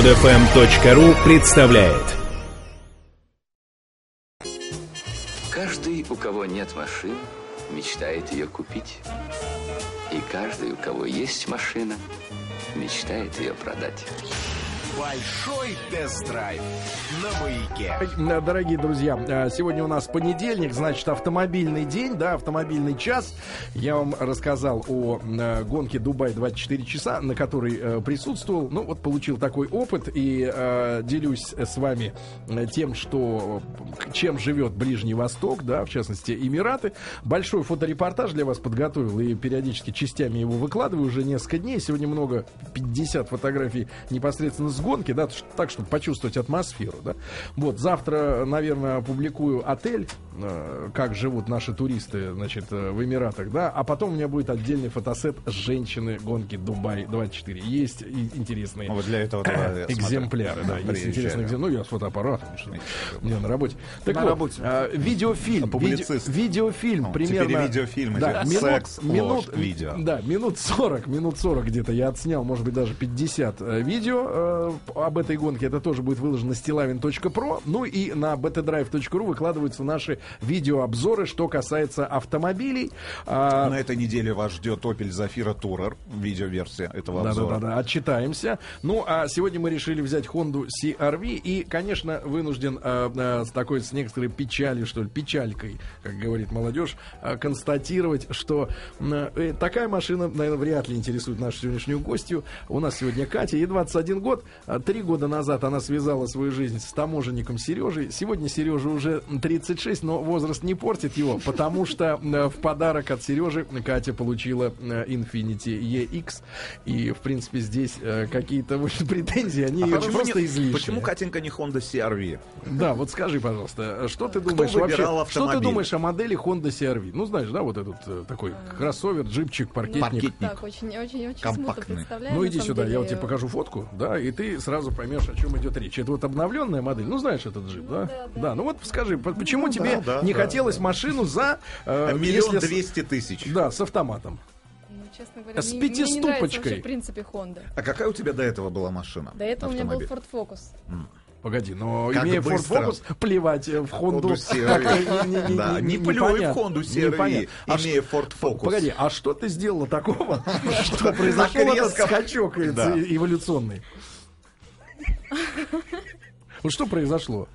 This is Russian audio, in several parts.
Подфм.ру представляет Каждый, у кого нет машины, мечтает ее купить. И каждый, у кого есть машина, мечтает ее продать. Большой тест-драйв на маяке. Э, Дорогие друзья, э, сегодня у нас понедельник, значит, автомобильный день, да, автомобильный час. Я вам рассказал о э, гонке Дубай 24 часа, на которой присутствовал. Ну, вот получил такой опыт и э, делюсь с вами тем, что чем живет Ближний Восток, да, в частности, Эмираты. Большой фоторепортаж для вас подготовил и периодически частями его выкладываю уже несколько дней. Сегодня много, 50 фотографий непосредственно с гонки, да, ш- так, чтобы почувствовать атмосферу, да. Вот, завтра, наверное, опубликую отель, как живут наши туристы, значит, э, в Эмиратах, да, а потом у меня будет отдельный фотосет женщины гонки Дубай 24. Есть интересные Ну, вот для этого экземпляры, да, есть интересные экземпляры. Ну, я с фотоаппаратом, у меня на работе. Так На вот, работе. а, видеофильм, виде- видеофильм, Ну, примерно... видеофильм, да, минут, секс, минут, ложь, видео. Да, минут 40, минут 40 где-то я отснял, может быть, даже 50 э, видео э, об этой гонке. Это тоже будет выложено на stilavin.pro. Ну и на btdrive.ru выкладываются наши видеообзоры, что касается автомобилей. А, На этой неделе вас ждет Opel Zafira Tourer, видеоверсия этого да, обзора. да, да, отчитаемся. Ну, а сегодня мы решили взять Honda CRV и, конечно, вынужден э, э, с такой, с некоторой печалью, что ли, печалькой, как говорит молодежь, э, констатировать, что э, такая машина, наверное, вряд ли интересует нашу сегодняшнюю гостью. У нас сегодня Катя, ей 21 год. Три года назад она связала свою жизнь с таможенником Сережей. Сегодня Сережа уже 36, но возраст не портит его, потому что э, в подарок от Сережи Катя получила э, Infiniti EX. И, в принципе, здесь э, какие-то претензии, они А почему, просто не- излишние. почему, Катенька, не Honda CRV? Да, вот скажи, пожалуйста, что ты думаешь вообще? выбирал Что ты автомобиль? думаешь о модели Honda CRV? Ну, знаешь, да, вот этот такой кроссовер, джипчик, паркетник. Паркетник. Так, очень, очень, очень Компактный. Ну иди сюда, я деле. вот тебе покажу фотку, да, и ты сразу поймешь, о чем идет речь. Это вот обновленная модель. Ну, знаешь этот джип, да? да, Да, да. ну вот скажи, по- почему Ну, тебе да, да, не да, хотелось машину за э, Миллион двести тысяч. Да, с автоматом. Ну, честно говоря, С мне, мне не нравится пятиступочкой. вообще, в принципе, Honda. А какая у тебя до этого была машина? До этого у меня был Автомобиль? Ford Focus. Погоди, но Как имея Ford. Focus, плевать в Honda. Да, не- плюй в CR-V, Непонятно. А имея Ford Focus. Погоди, а что ты сделала такого, что произошел этот скачок э, Да. эволюционный? Вот что произошло?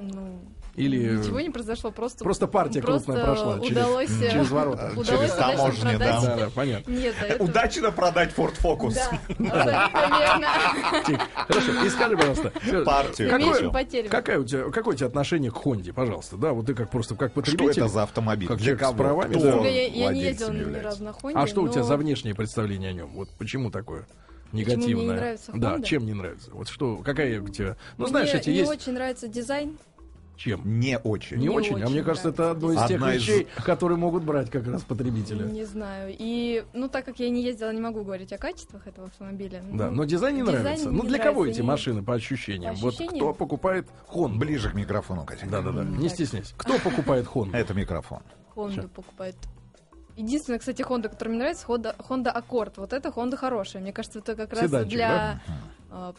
Ну, Или ничего не произошло, просто... просто партия просто крупная прошла через- удалось, э, через ворота. Удалось Через таможню, да. Да, да, понятно. Нет, до этого... Удачно продать Ford Focus. Да. Хорошо, и скажи, пожалуйста, Партию. Потерями. какая у тебя, какое у тебя отношение к Хонде, пожалуйста? Да, вот ты как просто как Что потребитель. это за автомобиль? Как человек с правами, да. Я, не ездила ни разу на Хонде. А что у тебя за внешнее представление о нем? Вот почему такое? мне Негативное. не нравится да, Honda? чем не нравится? Вот что, какая у тебя? Ну, Мне знаешь, эти не есть. очень нравится дизайн. Чем? Не очень. Не, Не очень, а очень мне кажется, это одно из тех из- вещей, которые могут брать как раз потребители. Не знаю. И, ну, так как я не ездила, не могу говорить о качествах этого автомобиля. Да, Ну, но дизайн не дизайн нравится. не ну, для кого нравится, эти и- машины по ощущениям? По Вот ощущениям? кто покупает Honda? Ближе к микрофону, Катя. Да-да-да, не Так. стесняйся. Кто покупает Honda? Это микрофон. Honda покупает. Единственная, кстати, Honda, которая мне нравится, Honda, Honda Accord. Вот это Honda хорошая. Мне кажется, это как раз Седанчик, для а,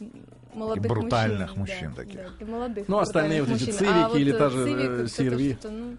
молодых И брутальных мужчин. мужчин да, таких. да, молодых Ну, остальные вот эти мужчин. А Цивики или вот, та э, же, Civic, э, что-то, ну,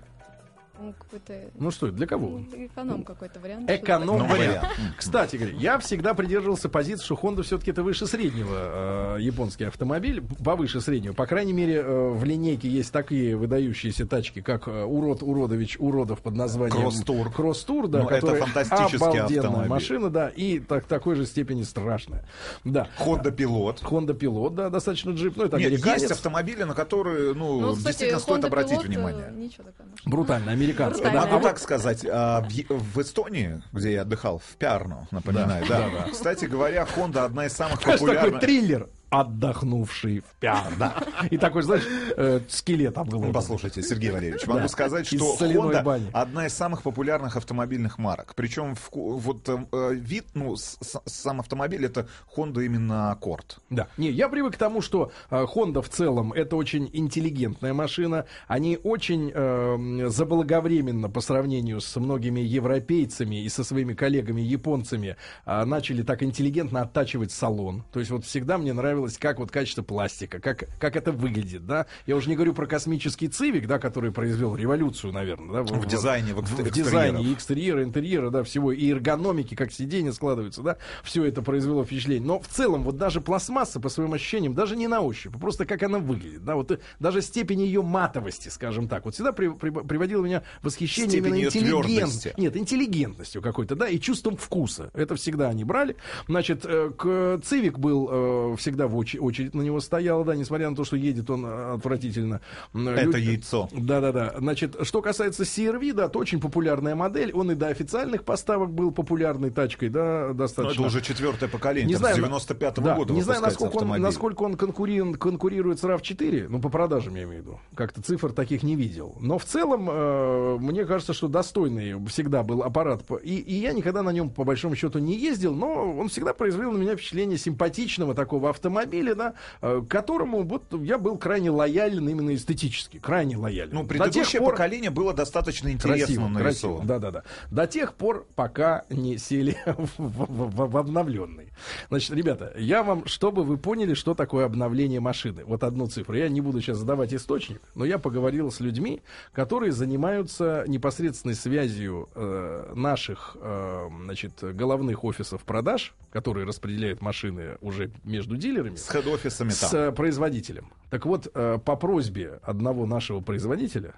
ну, какой-то... Ну что, для кого? ну, эконом какой-то вариант. Эконом Ну, вариант. Кстати я всегда придерживался позиции, что Honda все-таки это выше среднего э, японский автомобиль, повыше среднего. По крайней мере, э, в линейке есть такие выдающиеся тачки, как э, Урод Уродович Уродов под названием Кросс-тур. Кросс-тур, да, Ну, это которая фантастический обалденная автомобиль. машина, да, и так, такой же степени страшная. Да. Honda Pilot. Honda Pilot, да, достаточно джип, ну это Нет, американец. есть автомобили, на которые, ну, Ну, кстати, действительно стоит Honda обратить Pilot, э, внимание. Ничего машина. Брутально, американская. Могу а вот- так сказать, а, в, Эстонии, где я отдыхал, в Пярну, напоминаю, Да, да, Кстати говоря, Honda одна из самых популярных. триллер. Отдохнувший в пяр, да. И такой, знаешь, э, скелет обглодан. Послушайте, Сергей Валерьевич, могу Да, сказать, что Honda бани. одна из самых популярных автомобильных марок. Причем вот э, вид, ну, с- сам автомобиль это Honda именно Accord. Да. Не, я привык к тому, что э, Honda в целом это очень интеллигентная машина. Они очень э, заблаговременно по сравнению с многими европейцами и со своими коллегами японцами э, начали так интеллигентно оттачивать салон. То есть вот всегда мне нравилось понравилось, как вот качество пластика, как, как это выглядит, да. Я уже не говорю про космический цивик, да, который произвел революцию, наверное, да. В дизайне, в в, экстерьерах. дизайне экстерьера, интерьера, да, всего, и эргономики, как сиденья складываются, да, все это произвело впечатление. Но в целом, вот даже пластмасса, по своим ощущениям, даже не на ощупь, а просто как она выглядит, да, вот э, даже степень ее матовости, скажем так, вот всегда при, при- приводило меня в восхищение Степень именно её интеллигент- твёрдости. нет, интеллигентностью какой-то, да, и чувством вкуса. Это всегда они брали. Значит, э, к Цивик был э, всегда в очередь, очередь на него стояла, да, несмотря на то, что едет он э, отвратительно. Это люди- яйцо. Да-да-да. Значит, что касается CRV, да, это очень популярная модель. Он и до официальных поставок был популярной тачкой, да, Ну, достаточно. это уже четвертое поколение, Не знаю, с на- 95 да, года не знаю, насколько он, насколько он конкурирует, конкурирует с RAV4, ну, по продажам я имею в виду. Как-то цифр таких не видел. Но в целом, э, мне кажется, что достойный всегда был аппарат. И, и я никогда на нем, по большому счету, не ездил, но он всегда произвел на меня впечатление симпатичного такого автомобиля, да, э, к которому вот я был крайне лоялен именно эстетически. Крайне лоялен. Ну, предыдущее пор- поколение было достаточно интересно нарисовано. Да, да, да. До тех пор, пока не сели в, в- в- в обновленный. Значит, ребята, я вам, чтобы вы поняли, что такое обновление машины. Вот одну цифру. Я не буду сейчас задавать источник, но я поговорил с людьми, которые занимаются непосредственной связью э, наших, э, значит, головных офисов продаж, которые распределяют машины уже между дилерами С хед-офисами с там. э, производителем. Так вот, э, по просьбе одного нашего производителя,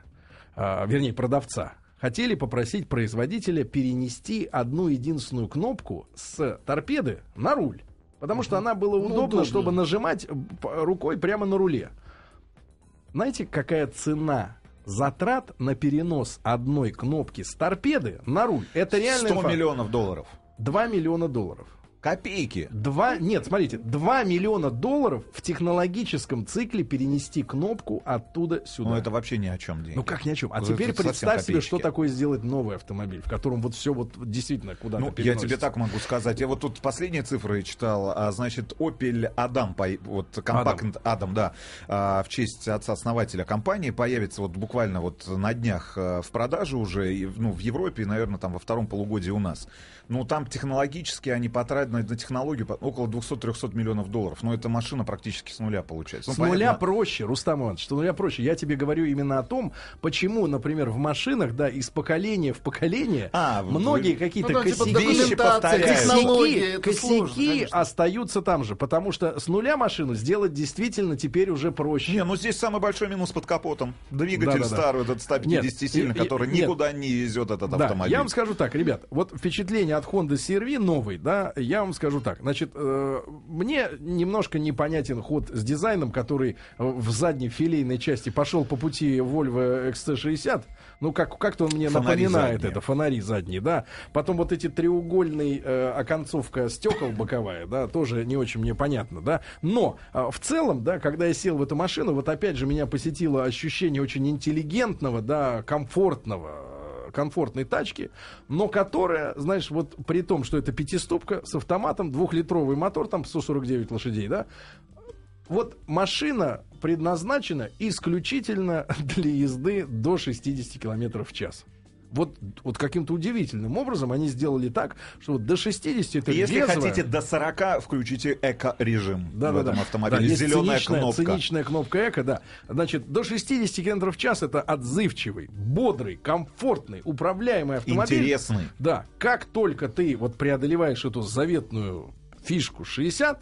а, вернее, продавца, хотели попросить производителя перенести одну единственную кнопку с торпеды на руль. Потому что она было удобно, удобно. чтобы нажимать э, рукой прямо на руле. Знаете, какая цена затрат на перенос одной кнопки с торпеды на руль? Это реально 100 миллионов долларов. 2 миллиона долларов. Копейки. Два, нет, смотрите, 2 миллиона долларов в технологическом цикле перенести кнопку оттуда сюда. Ну, это вообще ни о чем деньги. Ну как ни о чем. А теперь это совсем представь себе, что такое сделать новый автомобиль, в котором вот все вот действительно куда-то Ну, я переносится. тебе так могу сказать. Я вот тут последние цифры читал. А, значит, Opel Adam, вот компакт Адам, да, а, в честь отца-основателя компании появится вот буквально вот на днях а, в продаже уже, ну, в Европе, и, наверное, там во втором полугодии у нас. Ну, там технологически они потратят на, на технологию около 200-300 миллионов долларов. Но эта машина практически с нуля получается. Ну, С нуля понятно, проще, Рустам Иванович, с нуля проще. Я тебе говорю именно о том, почему, например, в машинах, да, из поколения в поколение А, вы- многие какие-то Ну, да, типа косяки, вещи документация, повторяются. технологии, косяки, сложно, косяки конечно. остаются там же, потому что с нуля машину сделать действительно теперь уже проще. Не, ну здесь самый большой минус под капотом. Двигатель Да-да-да. старый, этот 150-сильный, Нет, и- и- который нет. никуда не везет этот Да, автомобиль. я вам скажу так, ребят, вот впечатление от Honda CR-V новый, да, я вам скажу так, значит, э, мне немножко непонятен ход с дизайном, который э, в задней филейной части пошел по пути Volvo XC60, ну, как, как-то он мне Фонари напоминает задние. это, фонари задние, да, потом вот эти треугольный э, оконцовка стекол боковая, да, тоже не очень мне понятно, да, но э, в целом, да, когда я сел в эту машину, вот опять же меня посетило ощущение очень интеллигентного, да, комфортного комфортной тачки, но которая, знаешь, вот при том, что это пятиступка с автоматом, двухлитровый мотор, там 149 лошадей, да, вот машина предназначена исключительно для езды до 60 километров в час. Вот, вот каким-то удивительным образом они сделали так, что вот до 60 это Если безовая. хотите до 40, включите эко-режим Да, в да, этом да. автомобиле. Да, есть Зеленая циничная, кнопка. циничная кнопка эко, да. Значит, до 60 км в час это отзывчивый, бодрый, комфортный, управляемый автомобиль. Интересный. Да, как только ты вот преодолеваешь эту заветную фишку 60,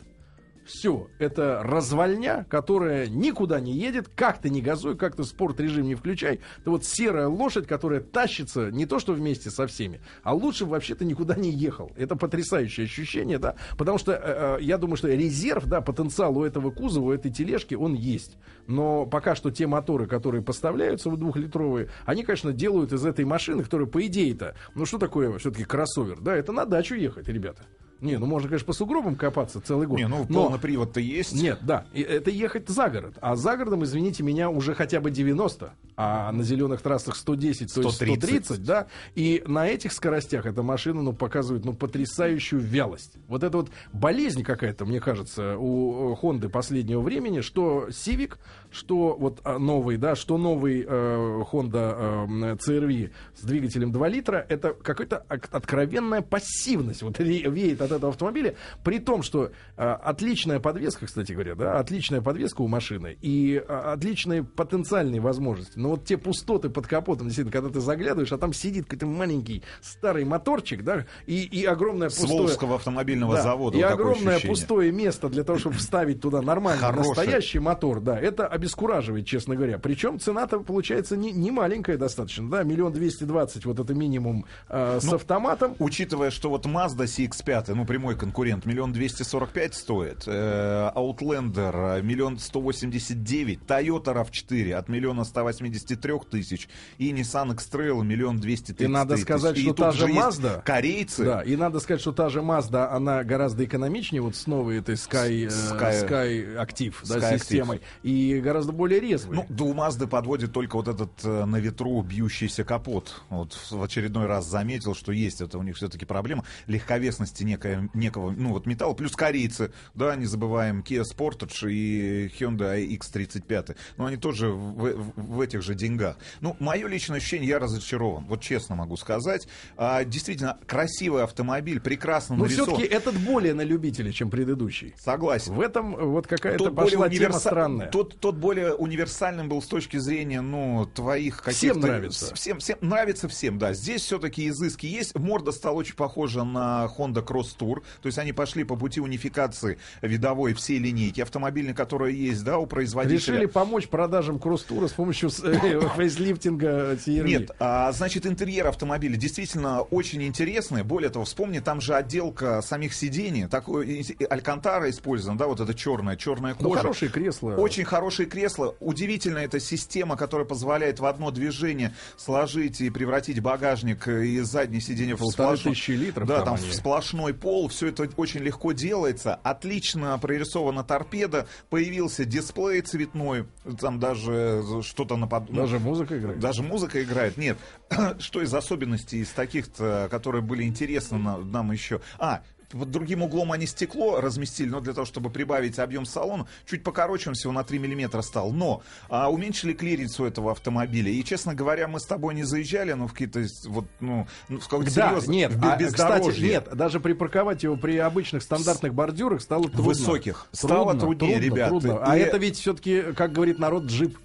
все, это развальня, которая никуда не едет, как ты не газуй, как ты спорт режим не включай. Это вот серая лошадь, которая тащится не то что вместе со всеми, а лучше бы вообще-то никуда не ехал. Это потрясающее ощущение, да, потому что э, э, я думаю, что резерв, да, потенциал у этого кузова, у этой тележки, он есть. Но пока что те моторы, которые поставляются в двухлитровые, они, конечно, делают из этой машины, которая, по идее-то, ну что такое все-таки кроссовер, да, это на дачу ехать, ребята. Не, ну можно, конечно, по сугробам копаться целый год. Не, ну но- полный привод-то есть. Нет, да, это ехать за город. А за городом, извините меня, уже хотя бы 90, а на зеленых трассах 110, то есть 130. 130, да, и на этих скоростях эта машина, ну, показывает, ну, потрясающую вялость. Вот это вот болезнь какая-то, мне кажется, у Хонды последнего времени, что Civic, что вот а, новый, да, что новый э, Honda э, CR-V с двигателем 2 литра, это какая-то откровенная пассивность, вот ве- веет от этого автомобиля, при том, что э, отличная подвеска, кстати говоря, да, отличная подвеска у машины и э, отличные потенциальные возможности. Но вот те пустоты под капотом, действительно, когда ты заглядываешь, а там сидит какой-то маленький старый моторчик, да, и, и огромное С пустое... Волжского автомобильного Да, завода. И вот огромное пустое место для того, чтобы вставить туда нормальный, Хороший. настоящий мотор, да, это обескураживает, честно говоря. Причем цена-то получается не, не маленькая достаточно, да, миллион двести двадцать, вот это минимум э, с Ну, автоматом. Учитывая, что вот Mazda CX-5, ну, прямой конкурент, миллион двести сорок пять стоит, э, Outlander миллион сто восемьдесят девять, Toyota RAV4 от миллиона ста восьмидесяти трех тысяч. И Nissan X-Trail миллион двести И надо сказать, что та же Mazda- корейцы, Да, и надо сказать, что та же Mazda, она гораздо экономичнее вот с новой этой Sky, э, Sky- Sky Active, да, Sky Active. системой, и гораздо более резвой. Ну, до у Мазды подводит только вот этот э, на ветру бьющийся капот. Вот в очередной раз заметил, что есть это у них все-таки проблема легковесности некая, некого, ну вот металла. Плюс корейцы, да, не забываем, Kia Sportage и Hyundai X35. Но они тоже в, в- в этих же деньгах. Ну, мое личное ощущение, я разочарован. Вот честно могу сказать. А, действительно, красивый автомобиль, прекрасно Но нарисован. все-таки этот более на любителя, чем предыдущий. Согласен. В этом вот какая-то Тот пошла более, тема универса- странная. Тот, тот более универсальным был с точки зрения, ну, твоих каких-то... Всем нравится. Всем, всем нравится всем, да. Здесь все-таки изыски есть. Морда стала очень похожа на Honda Cross Tour. То есть они пошли по пути унификации видовой всей линейки автомобильной, которая есть, да, у производителя. Решили помочь продажам кросс-тура с помощью э, фейслифтинга CR-V. Нет, а, значит, интерьер автомобиля действительно очень интересный. Более того, вспомни, там же отделка самих сидений. Такой алькантара использован, да, вот это черная, черная Ну, кожа. хорошие кресла. Очень хорошие кресла. Удивительно, эта система, которая позволяет в одно движение сложить и превратить багажник и заднее сиденье в сплошной- литров Да, там там они. в сплошной пол. Все это очень легко делается. Отлично прорисована торпеда. Появился дисплей цветной. Там даже что-то напод... ну, Даже музыка играет. даже музыка играет. Нет. Что из особенностей, из таких-то, которые были интересны на- нам еще? А, под другим углом они стекло разместили, но для того, чтобы прибавить объем салона, чуть покороче он всего на 3 миллиметра стал. Но а, уменьшили клиренс у этого автомобиля. И, честно говоря, мы с тобой не заезжали, ну, в какие-то, вот, ну, ну, в какое-то Да, серьезное- нет, в а, кстати, бездорожье. нет, даже припарковать его при обычных стандартных бордюрах стало трудно. Высоких. Стало труднее, ребят. трудно. А И- это ведь все-таки, как говорит народ, джип.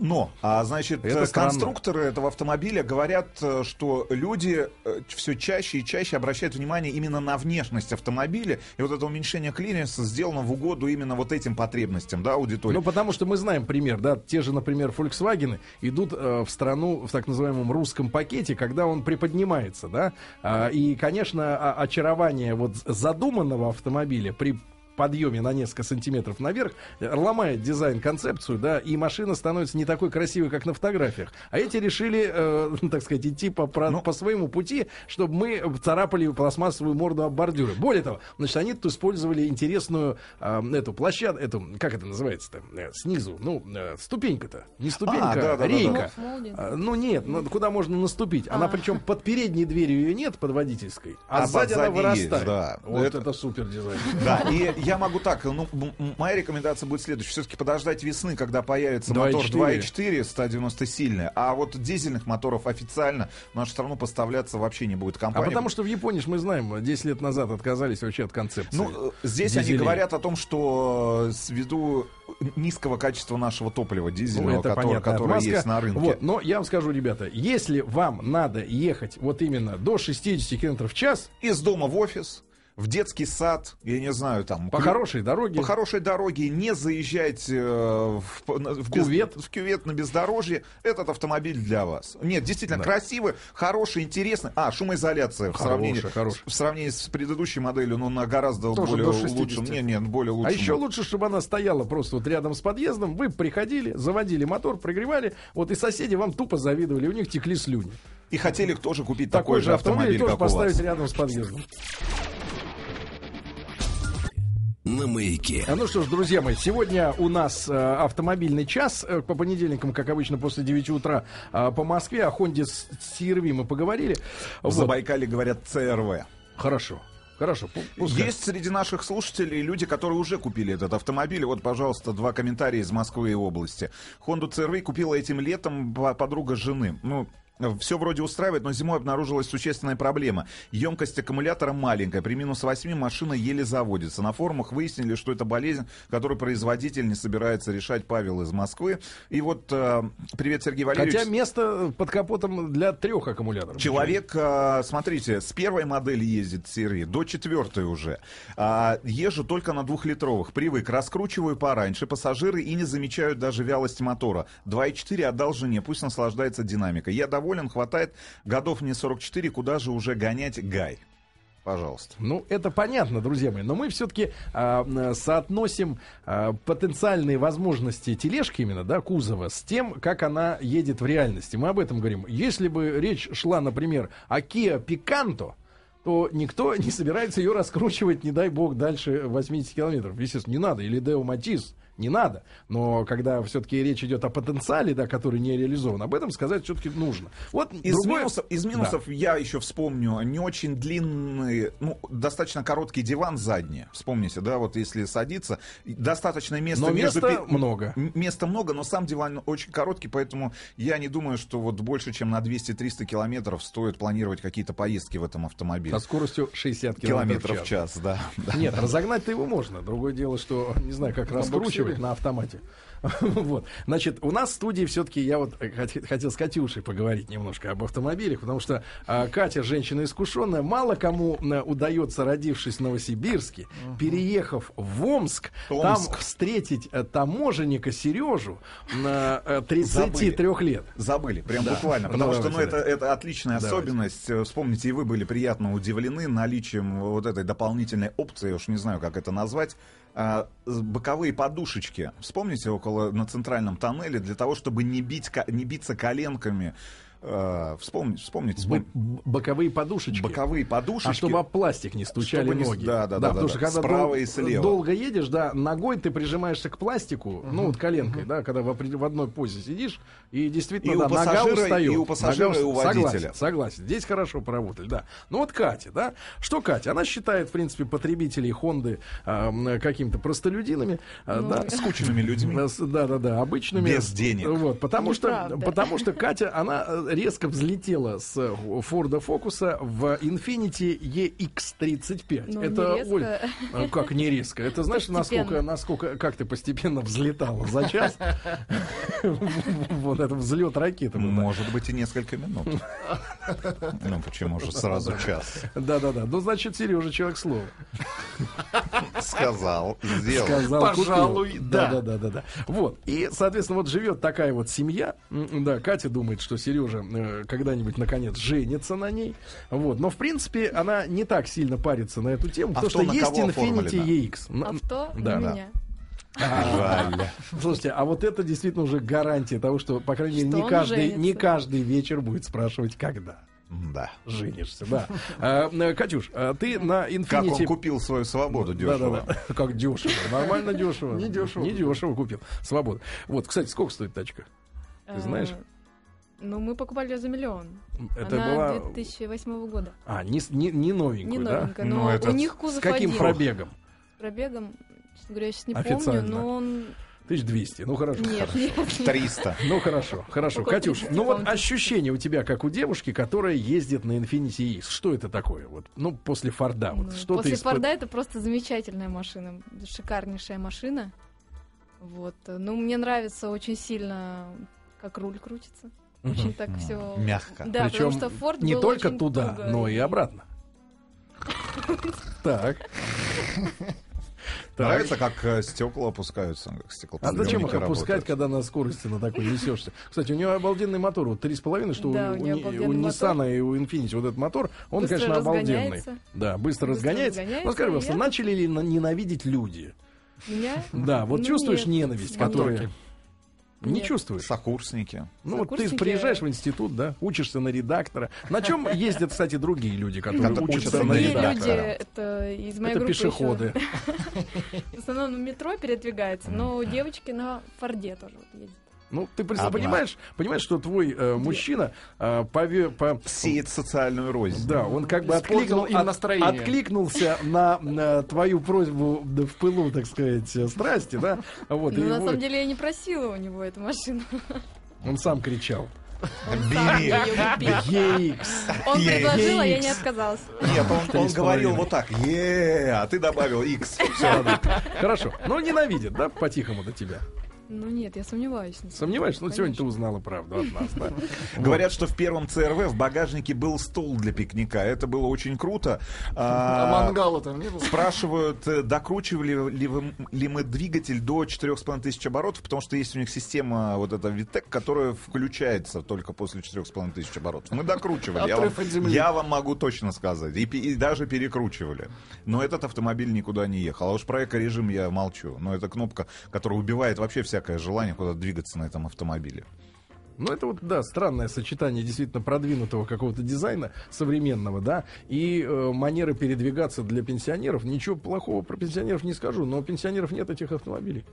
Но, а, значит, Это э, странно. конструкторы этого автомобиля говорят, э, что люди все чаще и чаще обращают внимание именно на внешность автомобиля, и вот это уменьшение клиренса сделано в угоду именно вот этим потребностям, да, аудитории. Ну, потому что мы знаем пример, да, те же, например, Volkswagen идут э, в страну в так называемом русском пакете, когда он приподнимается, да, А, и, конечно, очарование вот задуманного автомобиля при подъеме на несколько сантиметров наверх э, ломает дизайн-концепцию, да, и машина становится не такой красивой, как на фотографиях. А эти решили, э, так сказать, идти по, про- Ну. по своему пути, чтобы мы царапали пластмассовую морду об бордюры. Более того, значит, они тут использовали интересную э, эту площадку, эту, как это называется-то, э, снизу, ну, э, ступенька-то, не ступенька, А, да, да, да, да. рейка. Молдинг. А, Ну нет, ну, куда можно наступить? Она А. причем под передней дверью ее нет, под водительской, а, А сзади она вырастает. да. Вот это, Это- супер дизайн. Да, и я могу так, ну, моя рекомендация будет следующая. Все-таки подождать весны, когда появится 2.4. мотор 2.4, 190 сильный, а вот дизельных моторов официально в нашу страну поставляться вообще не будет А компания. потому что в Японии, мы знаем, 10 лет назад отказались вообще от концепции. Ну, э, здесь они дизелей. говорят о том, что э, ввиду низкого качества нашего топлива дизельного, Ну, это которое, понятная которое отмазка. есть на рынке. Вот, но я вам скажу, ребята, если вам надо ехать вот именно до 60 км в час Из дома в офис, в детский сад, я не знаю, там... по клю- хорошей дороге, По хорошей дороге не заезжать э, в, в без- Кювет. в кювет на бездорожье, этот автомобиль для вас. Нет, действительно, Да. красивый, хороший, интересный. А, шумоизоляция в Хорошая, сравнении, хорошая. в сравнении с предыдущей моделью, ну, на гораздо Тоже более до 60. лучшем. Не, не, более А лучшем. еще лучше, чтобы она стояла просто вот рядом с подъездом. Вы приходили, заводили мотор, прогревали, вот и соседи вам тупо завидовали, у них текли слюни. И хотели тоже купить Такой, такой, же автомобиль, тоже как у вас. поставить рядом с подъездом. На маяке. А Ну что ж, друзья мои, сегодня у нас э, автомобильный час. Э, по понедельникам, как обычно, после 9 утра э, по Москве. О Хонде с CRV мы поговорили. В Вот. Забайкале говорят ЦРВ. Хорошо. Хорошо. пу- пускай. Есть среди наших слушателей люди, которые уже купили этот автомобиль. Вот, пожалуйста, два комментария из Москвы и области. Honda CRV купила этим летом по- подруга жены. Ну, все вроде устраивает, но зимой обнаружилась существенная проблема. Емкость аккумулятора маленькая. При минус 8 машина еле заводится. На форумах выяснили, что это болезнь, которую производитель не собирается решать. Павел из Москвы. И вот, э, привет, Сергей Валерьевич. Хотя место под капотом для трех аккумуляторов. Человек, а, смотрите, с первой модели ездит серии до четвертой уже. А, Езжу только на двухлитровых. Привык, раскручиваю пораньше. Пассажиры и не замечают даже вялости мотора. 2.4 отдал жене, пусть наслаждается динамикой. Я доволен, хватает. Годов мне 44, куда же уже гонять Гай? Пожалуйста. Ну, это понятно, друзья мои, но мы все-таки соотносим а, потенциальные возможности тележки именно, да, кузова, с тем, как она едет в реальности. Мы об этом говорим. Если бы речь шла, например, о Kia Picanto, то никто не собирается ее раскручивать, не дай бог, дальше 80 километров. Естественно, не надо. Или Део Матис, не надо. Но когда все-таки речь идет о потенциале, да, который не реализован, об этом сказать все-таки нужно. Вот Из другое- минусов, из минусов я еще вспомню не очень длинный, ну, достаточно короткий диван задний. Вспомните, да, вот если садиться, достаточно места Но между места много. Места много, но сам диван очень короткий, поэтому я не думаю, что вот больше, чем на 200-300 километров стоит планировать какие-то поездки в этом автомобиле. Со скоростью 60 километров, Километров в час, да. да. Нет, разогнать-то его можно. Другое дело, что не знаю, как раскручивать на автомате. Вот. Значит, у нас в студии все-таки я вот хот- хотел с Катюшей поговорить немножко об автомобилях, потому что а, Катя женщина искушенная. Мало кому м, удается, родившись в Новосибирске, переехав в Омск, там Омск. встретить э, таможенника Сережу на э, 33 лет. Забыли, прям буквально. Ну, Потому что ну, давайте, это, да. это отличная Давайте. особенность. Э, Вспомните, и вы были приятно удивлены наличием вот этой дополнительной опции, я уж не знаю, как это назвать. а, боковые подушечки. Вспомните около на центральном тоннеле для того, чтобы не, бить, не биться коленками. Э, вспомните, вспомните, Б- боковые подушечки. боковые подушечки. А чтобы об пластик не стучали Чтобы не ноги. да, да, да, потому да, что да. когда Справа дол- и слева. долго едешь, да, ногой ты прижимаешься к пластику, ну вот коленкой, да, когда в, в одной позе сидишь, и действительно, И да, у нога устает. и у пассажира, Нога и у водителя. Согласен, согласен. Здесь хорошо поработали, да. Ну вот Катя, да, что Катя? Она считает, в принципе, потребителей Хонды м, какими-то простолюдинами, а, Ну, да, скучными людьми. да, да, да, обычными. Без денег. Вот, потому что, Неправда. потому что Катя, она э, резко взлетела с э, Форда Фокуса в Infiniti EX35. Ну, это не резко. Оль, а как не резко? Это знаешь, насколько, насколько, как ты постепенно взлетала за час? Вот это взлет ракеты. Может быть, и несколько минут. Ну, почему же сразу час? Да-да-да. Ну, значит, Сережа человек слова. Сказал, сделал. Сказал, Пожалуй, да. да, да, да, да. Вот. И, соответственно, вот живет такая вот семья. Да, Катя думает, что Сережа э, когда-нибудь наконец женится на ней. Вот. Но в принципе она не так сильно парится на эту тему, потому Авто что есть оформлено? EX. Авто Да, на да. меня. Жаль. Слушайте, а вот это действительно уже гарантия того, что, по крайней мере, не каждый, не каждый вечер будет спрашивать, когда Да. женишься. Да. А, э, Катюш, а ты на Infiniti... Как он купил свою свободу дешево. Да-да-да. Как дешево. Нормально дешево. Не дешево. Не дешево купил. Свобода. Вот, кстати, сколько стоит тачка? Ты знаешь? Э, Ну, мы покупали ее за миллион. Это Она была... 2008 года. А, не, с- не, не новенькую, Не да? новенькая, Ну, но это у них С кузов каким один. пробегом? Пробегом, честно говоря, я сейчас не Официально. помню, но он... 1200. Ну, хорошо. Нет, нет, нет. 300. Ну хорошо, хорошо. Около Катюш, 30 ну вот ощущение у тебя, как у девушки, которая ездит на Infiniti X. Что это такое? Вот, ну, после Форда. Вот, Ну, что После ты испы- Форда это просто замечательная машина, шикарнейшая машина. Вот. Ну, мне нравится очень сильно, как руль крутится. Очень так все. Мягко. Да, Причем потому что Форд не только очень туда, туго но и обратно. Так. Нравится, как э, стекла опускаются, как А зачем их опускать, работают. когда на скорости на такой несешься? Кстати, у него обалденный мотор, вот 3,5, что Да, у, у у. Nissan и у Infiniti вот этот мотор, он, Быстро конечно, обалденный. разгоняется. Да, быстро, Быстро разгоняется. разгоняется, Ну, скажи, просто начали ли на- ненавидеть люди? Меня? Да, вот Ну, чувствуешь нет. ненависть, Нет. которая... Не Нет. чувствуешь? Сокурсники. Ну вот ты Сокурсники- приезжаешь в институт, да, учишься на редактора. На чем ездят, кстати, другие люди, которые Когда учатся учатся на Другие редактора. люди, это из моей Это группы пешеходы. в основном на метро передвигаются, но девочки на Форде тоже вот ездят. Ну, ты Одна. понимаешь, понимаешь, что твой э, мужчина э, пове- по- Сеет социальную рознь. Да, он как бы откликнул, им от- настроение. откликнулся на, на твою просьбу да, в пылу, так сказать, э, страсти, да? Вот, Ну, на его- самом деле я не просила у него эту машину. он сам кричал. Бери. EX. Он предложил, а я не отказалась. Нет, он, он говорил вот так, е а ты добавил X. Все, Хорошо. Но ненавидит, да, по-тихому до тебя? Ну нет, я сомневаюсь. Сомневаешься? Ну, сегодня ты узнала правду от нас, да? Говорят, что в первом ЦРВ в багажнике был стул для пикника. Это было очень круто. А А, мангала там не было? Спрашивают, э, докручивали ли, мы двигатель до 4,5 тысяч оборотов, потому что есть у них система вот эта Витек, которая включается только после 4,5 тысяч оборотов. Мы докручивали, я вам, могу точно сказать. И, даже перекручивали. Но этот автомобиль никуда не ехал. А уж про эко-режим я молчу. Но это кнопка, которая убивает вообще всякое желание куда-то двигаться на этом автомобиле. Ну, это вот, да, странное сочетание действительно продвинутого какого-то дизайна современного, да, и э, манеры передвигаться для пенсионеров. Ничего плохого про пенсионеров не скажу, но у пенсионеров нет этих автомобилей.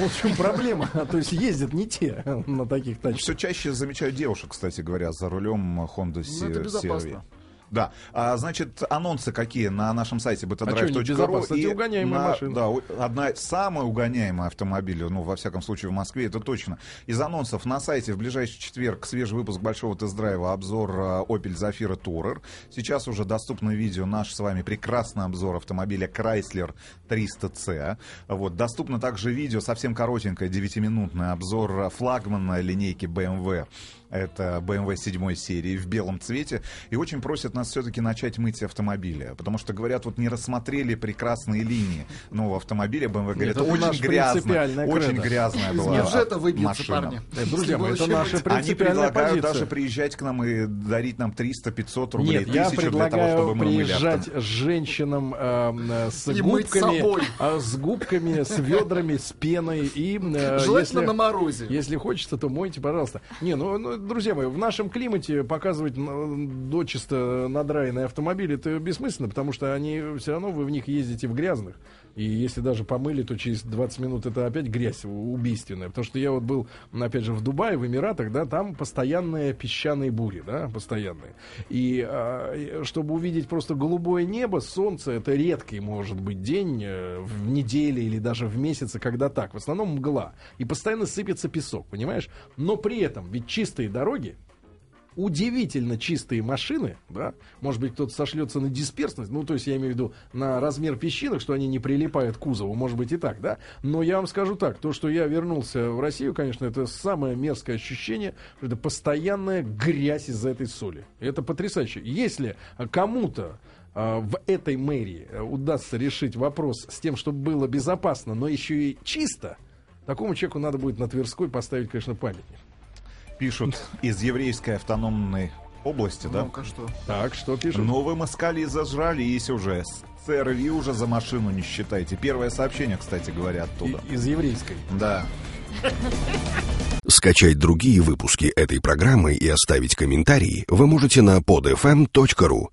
Вот в чем проблема. То есть ездят не те на таких тачках. Все чаще замечаю девушек, кстати говоря, за рулем Honda Ну, это CR-V. безопасно. Да. А, значит, анонсы какие на нашем сайте А btdrive.ru. Кстати, И угоняемая на- машина. Да, одна самая угоняемая автомобиль, ну, во всяком случае, в Москве, это точно. Из анонсов на сайте в ближайший четверг свежий выпуск большого тест-драйва, обзор а, Opel Zafira Tourer. Сейчас уже доступно видео, наш с вами прекрасный обзор автомобиля Chrysler 300C. Вот, доступно также видео, совсем коротенькое, 9-минутный обзор а, флагмана линейки BMW. Это BMW 7 серии в белом цвете. И очень просят нас все-таки начать мыть автомобили. Потому что, говорят, вот не рассмотрели прекрасные линии нового автомобиля BMW. Говорят, это наш очень грязная, очень грязная Из была бюджета выбьются машина. парни. Э, Друзья мои, это наша Они предлагают позиция. даже приезжать к нам и дарить нам 300-500 рублей, Нет, я 1000 для того, предлагаю чтобы мы мыли приезжать с женщинам эм, э, с И губками, собой. а, с губками, с ведрами, с пеной и э, Желательно если, на морозе. если хочется, то мойте, пожалуйста. Не, ну, ну, друзья мои, в нашем климате показывать дочисто надраенные автомобили это бессмысленно, потому что они все равно вы в них ездите в грязных. И если даже помыли, то через 20 минут это опять грязь убийственная. Потому что я вот был, опять же, в Дубае, в Эмиратах, да, там постоянные песчаные бури, да, постоянные. И а, чтобы увидеть просто голубое небо, солнце, это редкий может быть день э, в неделе или даже в месяце, когда так. В основном мгла. И постоянно сыпется песок, понимаешь? Но при этом ведь чистые дороги, удивительно чистые машины, да, может быть, кто-то сошлется на дисперсность, ну, то есть я имею в виду на размер песчинок, что они не прилипают к кузову, может быть и так, да, но я вам скажу так, то, что я вернулся в Россию, конечно, это самое мерзкое ощущение, это постоянная грязь из-за этой соли. Это потрясающе. Если кому-то а, в этой мэрии э, удастся решить вопрос с тем, чтобы было безопасно, но еще и чисто, такому человеку надо будет на Тверской поставить, конечно, памятник. Пишут из еврейской автономной области, да? Ну-ка что? Так, что пишут? Но вы москали зажрались уже. С ЦРВ уже за машину не считайте. Первое сообщение, кстати говоря, оттуда. И- из еврейской. Да. Скачать другие выпуски этой программы и оставить комментарии вы можете на podfm.ru.